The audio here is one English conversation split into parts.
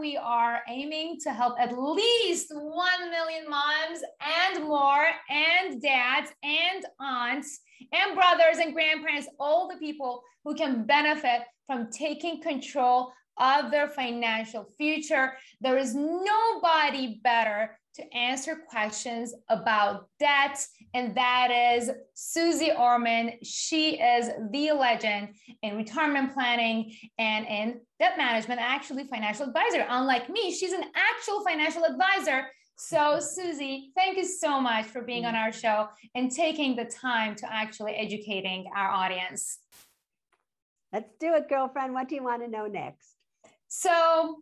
we are aiming to help at least 1 million moms and more, and dads and aunts and brothers and grandparents, all the people who can benefit from taking control of their financial future. There is nobody better to answer questions about debt, and that is Suze Orman. She is the legend in retirement planning and in debt management, actually, financial advisor. Unlike me, she's an actual financial advisor. So, Susie, thank you so much for being on our show and taking the time to actually educating our audience. Let's do it, girlfriend. What do you want to know next? So,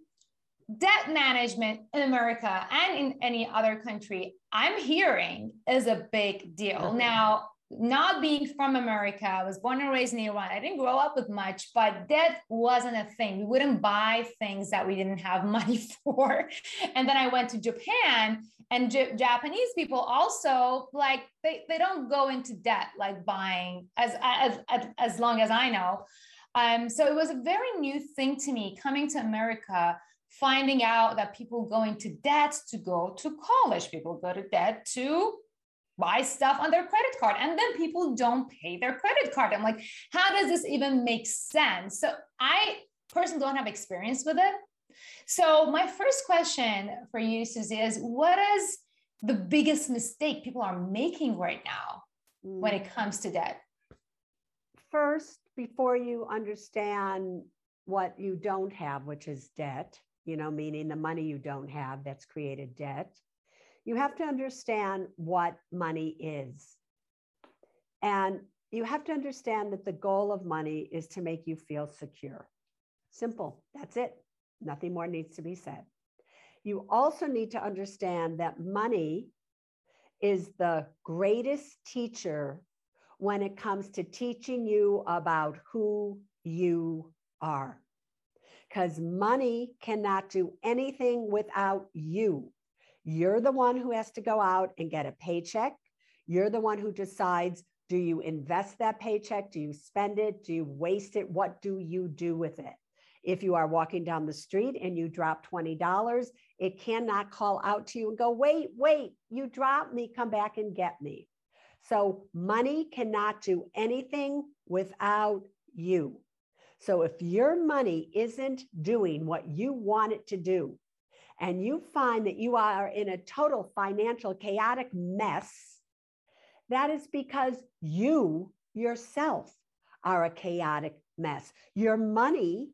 debt management in America and in any other country, I'm hearing is a big deal. Uh-huh. Now, not being from America, I was born and raised in Iran. I didn't grow up with much, but debt wasn't a thing. We wouldn't buy things that we didn't have money for. And then I went to Japan, and J- Japanese people also like they, they don't go into debt like buying as, as as as long as I know. Um, so it was a very new thing to me coming to America, finding out that people go into debt to go to college, people go to debt to buy stuff on their credit card, and then people don't pay their credit card. I'm like, how does this even make sense? So I personally don't have experience with it. So my first question for you, Suze, is what is the biggest mistake people are making right now when it comes to debt? First, before you understand what you don't have, which is debt, you know, meaning the money you don't have that's created debt, you have to understand what money is. And you have to understand that the goal of money is to make you feel secure. Simple. That's it. Nothing more needs to be said. You also need to understand that money is the greatest teacher when it comes to teaching you about who you are. Because money cannot do anything without you. You're the one who has to go out and get a paycheck. You're the one who decides do you invest that paycheck? Do you spend it? Do you waste it? What do you do with it? If you are walking down the street and you drop $20, it cannot call out to you and go, wait, wait, you dropped me, come back and get me. So money cannot do anything without you. So if your money isn't doing what you want it to do, and you find that you are in a total financial chaotic mess, that is because you yourself are a chaotic mess. Your money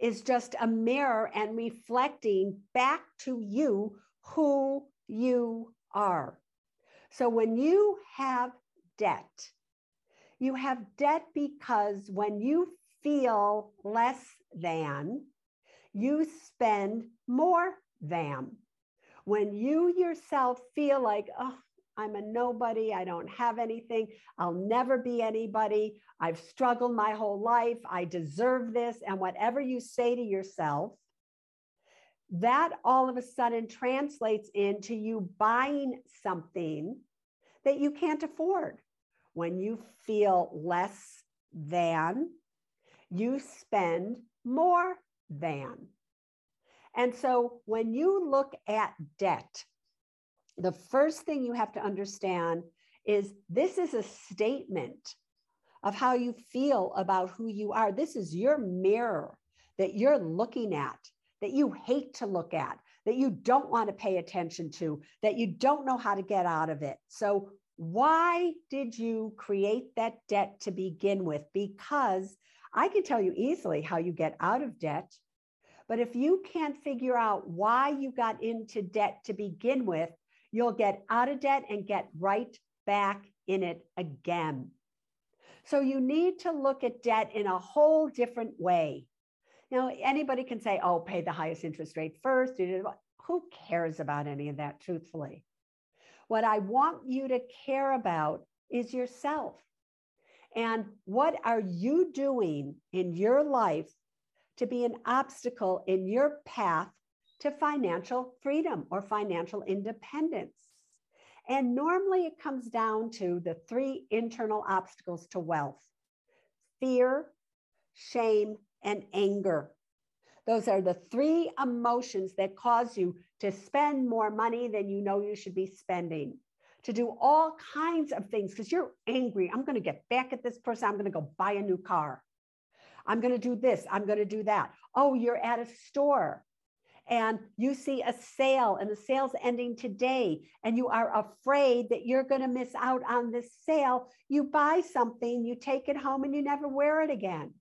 is just a mirror and reflecting back to you who you are. So when you have debt, you have debt because when you feel less than, you spend more than. When you yourself feel like, oh, I'm a nobody, I don't have anything, I'll never be anybody, I've struggled my whole life, I deserve this, and whatever you say to yourself, that all of a sudden translates into you buying something that you can't afford. When you feel less than, you spend more than. And so when you look at debt, the first thing you have to understand is this is a statement of how you feel about who you are. This is your mirror that you're looking at, that you hate to look at, that you don't want to pay attention to, that you don't know how to get out of it. So, why did you create that debt to begin with? Because I can tell you easily how you get out of debt. But if you can't figure out why you got into debt to begin with, you'll get out of debt and get right back in it again. So you need to look at debt in a whole different way. Now, anybody can say, oh, pay the highest interest rate first. Who cares about any of that, truthfully? What I want you to care about is yourself. And what are you doing in your life to be an obstacle in your path to financial freedom or financial independence? And normally it comes down to the three internal obstacles to wealth fear, shame, and anger. Those are the three emotions that cause you to spend more money than you know you should be spending, to do all kinds of things because you're angry. I'm going to get back at this person. I'm going to go buy a new car. I'm going to do this. I'm going to do that. Oh, you're at a store and you see a sale and the sale's ending today and you are afraid that you're going to miss out on this sale. You buy something, you take it home, and you never wear it again.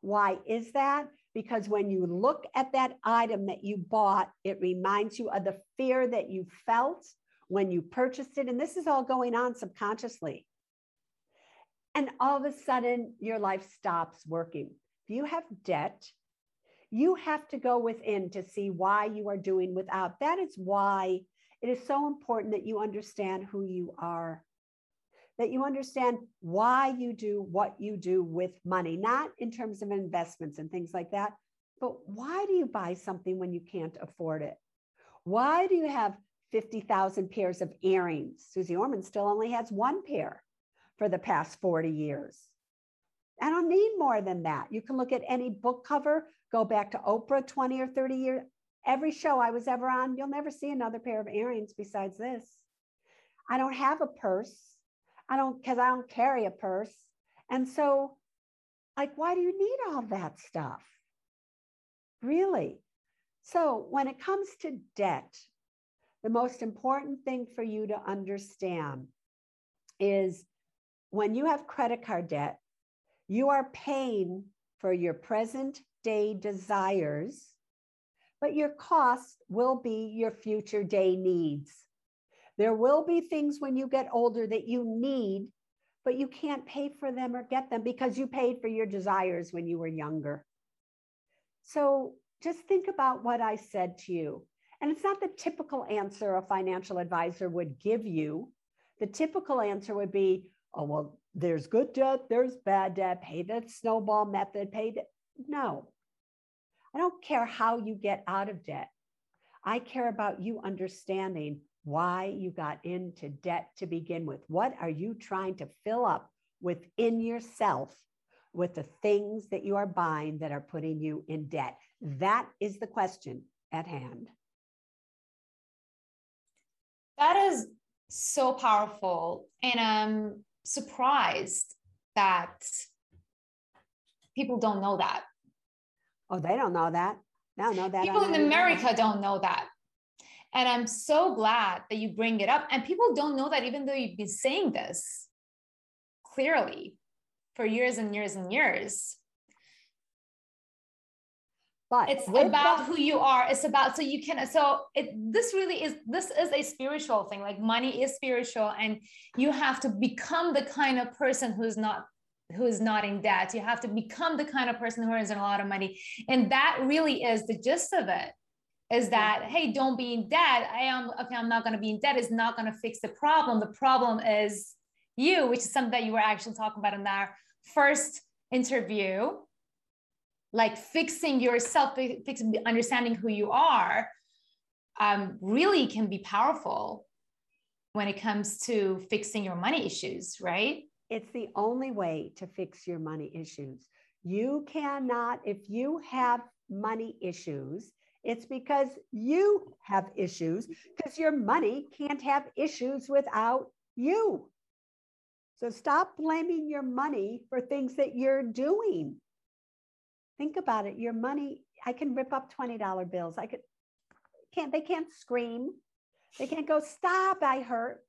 Why is that? Because when you look at that item that you bought, it reminds you of the fear that you felt when you purchased it. And this is all going on subconsciously. And all of a sudden, your life stops working. If you have debt, you have to go within to see why you are doing without. That is why it is so important that you understand who you are that you understand why you do what you do with money, not in terms of investments and things like that, but why do you buy something when you can't afford it? Why do you have 50,000 pairs of earrings? Suze Orman still only has one pair for the past 40 years. I don't need more than that. You can look at any book cover, go back to Oprah 20 or 30 years. Every show I was ever on, you'll never see another pair of earrings besides this. I don't have a purse. I don't, because I don't carry a purse. And so, like, why do you need all that stuff? Really? So, when it comes to debt, the most important thing for you to understand is when you have credit card debt, you are paying for your present day desires, but your cost will be your future day needs. There will be things when you get older that you need, but you can't pay for them or get them because you paid for your desires when you were younger. So just think about what I said to you. And it's not the typical answer a financial advisor would give you. The typical answer would be, oh, well, there's good debt, there's bad debt, pay the snowball method, pay the. No, I don't care how you get out of debt. I care about you understanding why you got into debt to begin with. What are you trying to fill up within yourself with the things that you are buying that are putting you in debt? That is the question at hand. That is so powerful. And I'm surprised that people don't know that. Oh, they don't know that. They don't know that. People in America don't know that. And I'm so glad that you bring it up. And people don't know that even though you've been saying this clearly for years and years and years. But it's about that- who you are. It's about so you can so it this really is this is a spiritual thing. Like money is spiritual, and you have to become the kind of person who's not who is not in debt. You have to become the kind of person who earns a lot of money. And that really is the gist of it is that hey don't be in debt. I am okay i'm not going to be in debt is not going to fix the problem. The problem is you which is something that you were actually talking about in our first interview like fixing yourself fixing understanding who you are um, really can be powerful when it comes to fixing your money issues right? It's the only way to fix your money issues. You cannot if you have money issues it's because you have issues, because your money can't have issues without you. So stop blaming your money for things that you're doing. Think about it. Your money, I can rip up $20 bills. I could can't they can't scream. They can't go, stop, I hurt.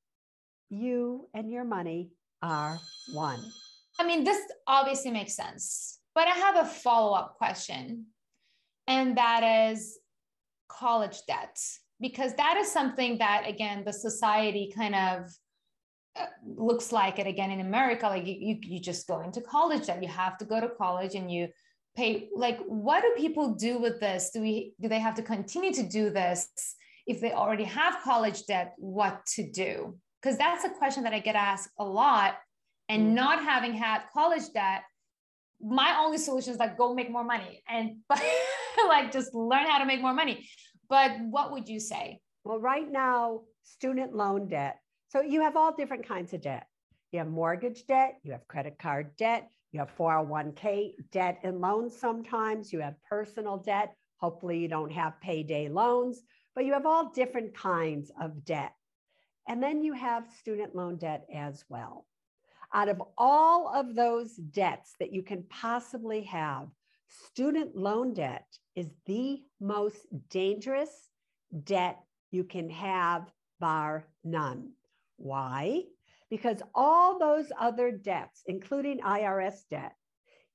You and your money are one. I mean, this obviously makes sense, but I have a follow up question and that is college debt because that is something that again the society kind of uh, looks like it again in america like you, you, you just go into college that you have to go to college and you pay like what do people do with this do we do they have to continue to do this if they already have college debt what to do because that's a question that i get asked a lot and mm. not having had college debt, my only solution is like go make more money and but like just learn how to make more money. But what would you say? Well, right now, student loan debt. So you have all different kinds of debt. You have mortgage debt, you have credit card debt, you have 401k debt and loans sometimes, you have personal debt. Hopefully, you don't have payday loans, but you have all different kinds of debt. And then you have student loan debt as well. Out of all of those debts that you can possibly have, student loan debt is the most dangerous debt you can have, bar none. Why? Because all those other debts, including IRS debt,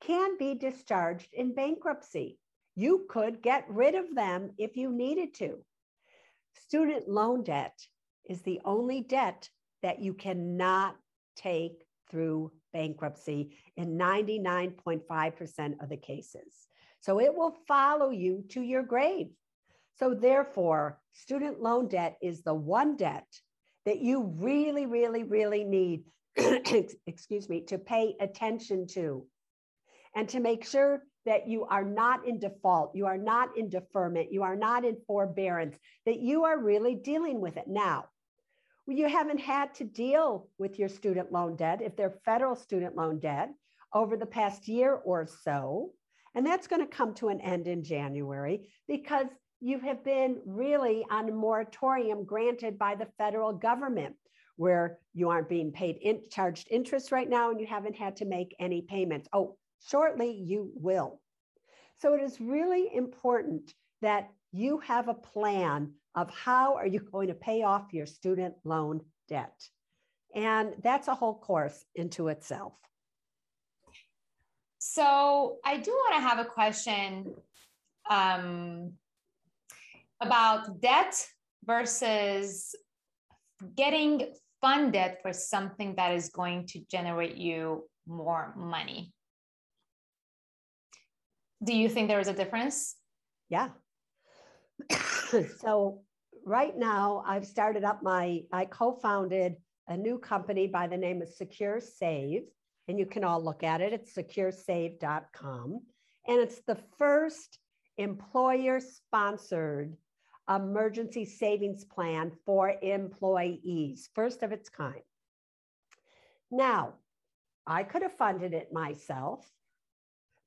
can be discharged in bankruptcy. You could get rid of them if you needed to. Student loan debt is the only debt that you cannot take through bankruptcy in 99.5% of the cases. So it will follow you to your grave. So, therefore, student loan debt is the one debt that you really, really, really need, excuse me, to pay attention to and to make sure that you are not in default, you are not in deferment, you are not in forbearance, that you are really dealing with it now. You haven't had to deal with your student loan debt if they're federal student loan debt over the past year or so. And that's going to come to an end in January because you have been really on a moratorium granted by the federal government where you aren't being paid in, charged interest right now and you haven't had to make any payments. Oh, shortly you will. So it is really important that you have a plan of how are you going to pay off your student loan debt. And that's a whole course into itself. So I do want to have a question um, about debt versus getting funded for something that is going to generate you more money. Do you think there is a difference? Yeah. so right now I've started up my, I co-founded a new company by the name of Secure Save, and you can all look at it. It's securesave.com. And it's the first employer sponsored emergency savings plan for employees, first of its kind. Now, I could have funded it myself,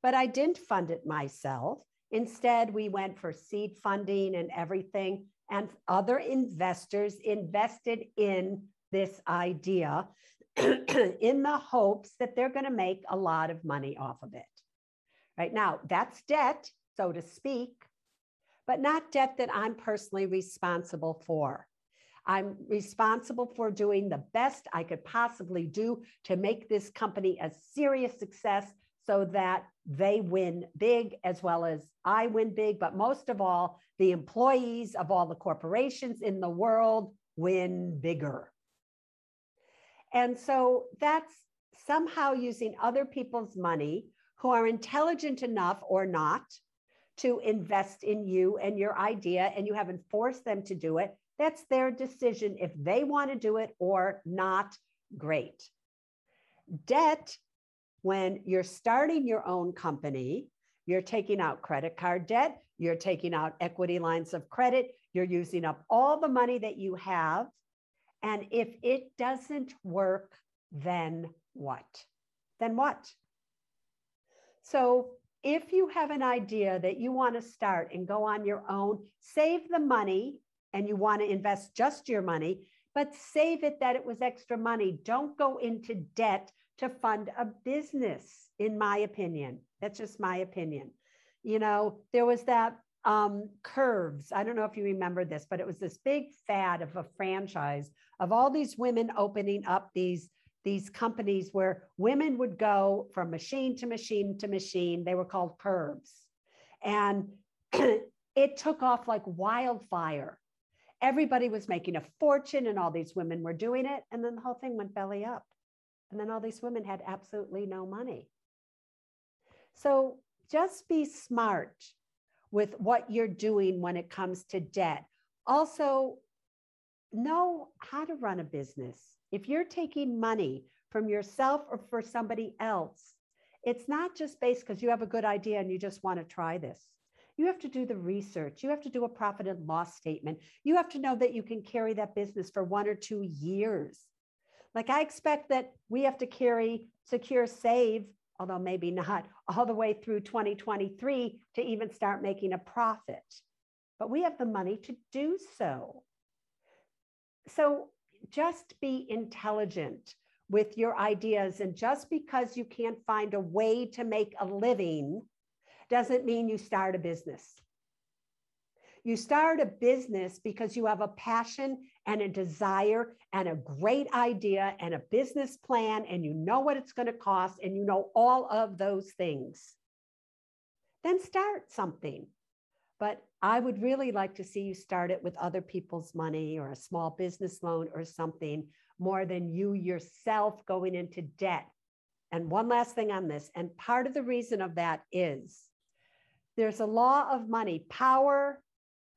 but I didn't fund it myself. Instead, we went for seed funding and everything, and other investors invested in this idea in the hopes that they're going to make a lot of money off of it. Right now, that's debt, so to speak, but not debt that I'm personally responsible for. I'm responsible for doing the best I could possibly do to make this company a serious success so that they win big as well as I win big. But most of all, the employees of all the corporations in the world win bigger. And so that's somehow using other people's money who are intelligent enough or not to invest in you and your idea, and you haven't forced them to do it. That's their decision if they want to do it or not. Great. Debt, when you're starting your own company, you're taking out credit card debt, you're taking out equity lines of credit, you're using up all the money that you have. And if it doesn't work, then what? Then what? So if you have an idea that you want to start and go on your own, save the money and you want to invest just your money, but save it that it was extra money. Don't go into debt to fund a business, in my opinion. That's just my opinion. You know, there was that um, curves. I don't know if you remember this, but it was this big fad of a franchise of all these women opening up these these companies where women would go from machine to machine to machine. They were called curves. And it took off like wildfire. Everybody was making a fortune, and all these women were doing it. And then the whole thing went belly up. And then all these women had absolutely no money. So just be smart with what you're doing when it comes to debt. Also, know how to run a business if you're taking money from yourself or for somebody else. It's not just based because you have a good idea and you just want to try this. You have to do the research. You have to do a profit and loss statement. You have to know that you can carry that business for one or two years. Like I expect that we have to carry secure save, although maybe not all the way through 2023 to even start making a profit. But we have the money to do so. So just be intelligent with your ideas. And just because you can't find a way to make a living doesn't mean you start a business. You start a business because you have a passion and a desire and a great idea and a business plan, and you know what it's going to cost, and you know all of those things. Then start something. But I would really like to see you start it with other people's money or a small business loan or something more than you yourself going into debt. And one last thing on this, and part of the reason of that is there's a law of money. Power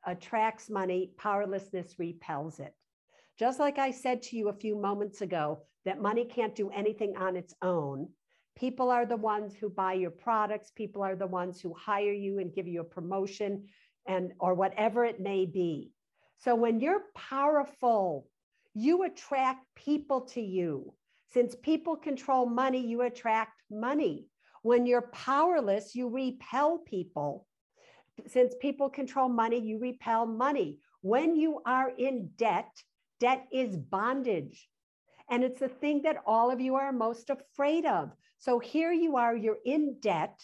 attracts money, powerlessness repels it. Just like I said to you a few moments ago, that money can't do anything on its own. People are the ones who buy your products, people are the ones who hire you and give you a promotion and or whatever it may be. So when you're powerful, you attract people to you. Since people control money, you attract money. When you're powerless, you repel people. Since people control money, you repel money. When you are in debt, debt is bondage. And it's the thing that all of you are most afraid of. So here you are, you're in debt,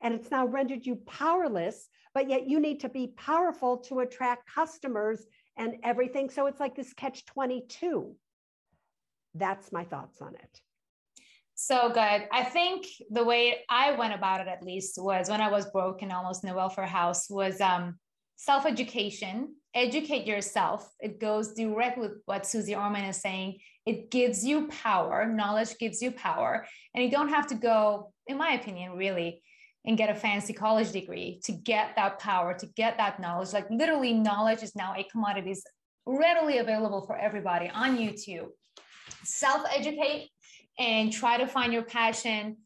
and it's now rendered you powerless, but yet you need to be powerful to attract customers and everything. So it's like this catch 22. That's my thoughts on it. So good. I think the way I went about it, at least, was when I was broke and almost in a welfare house, was um, self education. Educate yourself. It goes direct with what Suze Orman is saying. It gives you power. Knowledge gives you power. And you don't have to go, in my opinion, really, and get a fancy college degree to get that power, to get that knowledge. Like literally, knowledge is now a commodity, is readily available for everybody on YouTube. Self educate and try to find your passion.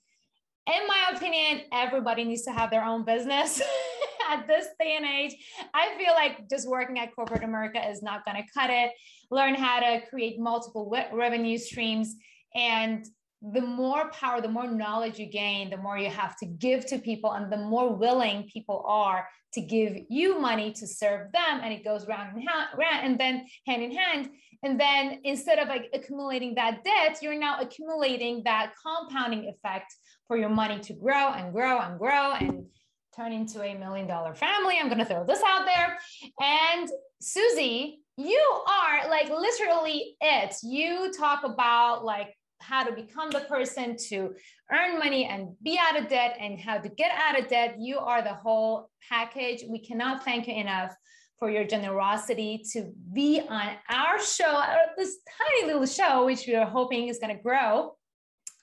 In my opinion, everybody needs to have their own business at this day and age. I feel like just working at corporate America is not going to cut it. Learn how to create multiple revenue streams and the more power, the more knowledge you gain, the more you have to give to people, and the more willing people are to give you money to serve them. And it goes round and round, and then hand in hand. And then instead of like accumulating that debt, you're now accumulating that compounding effect for your money to grow and grow and grow and turn into a million dollar family. I'm going to throw this out there. And Suze, you are like literally it. You talk about like how to become the person to earn money and be out of debt and how to get out of debt. You are the whole package. We cannot thank you enough for your generosity to be on our show, uh, this tiny little show, which we are hoping is going to grow.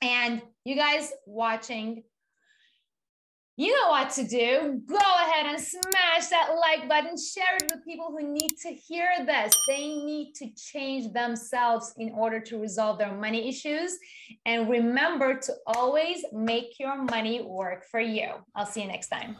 And you guys watching you know what to do. Go ahead and smash that like button, share it with people who need to hear this. They need to change themselves in order to resolve their money issues. And remember to always make your money work for you. I'll see you next time.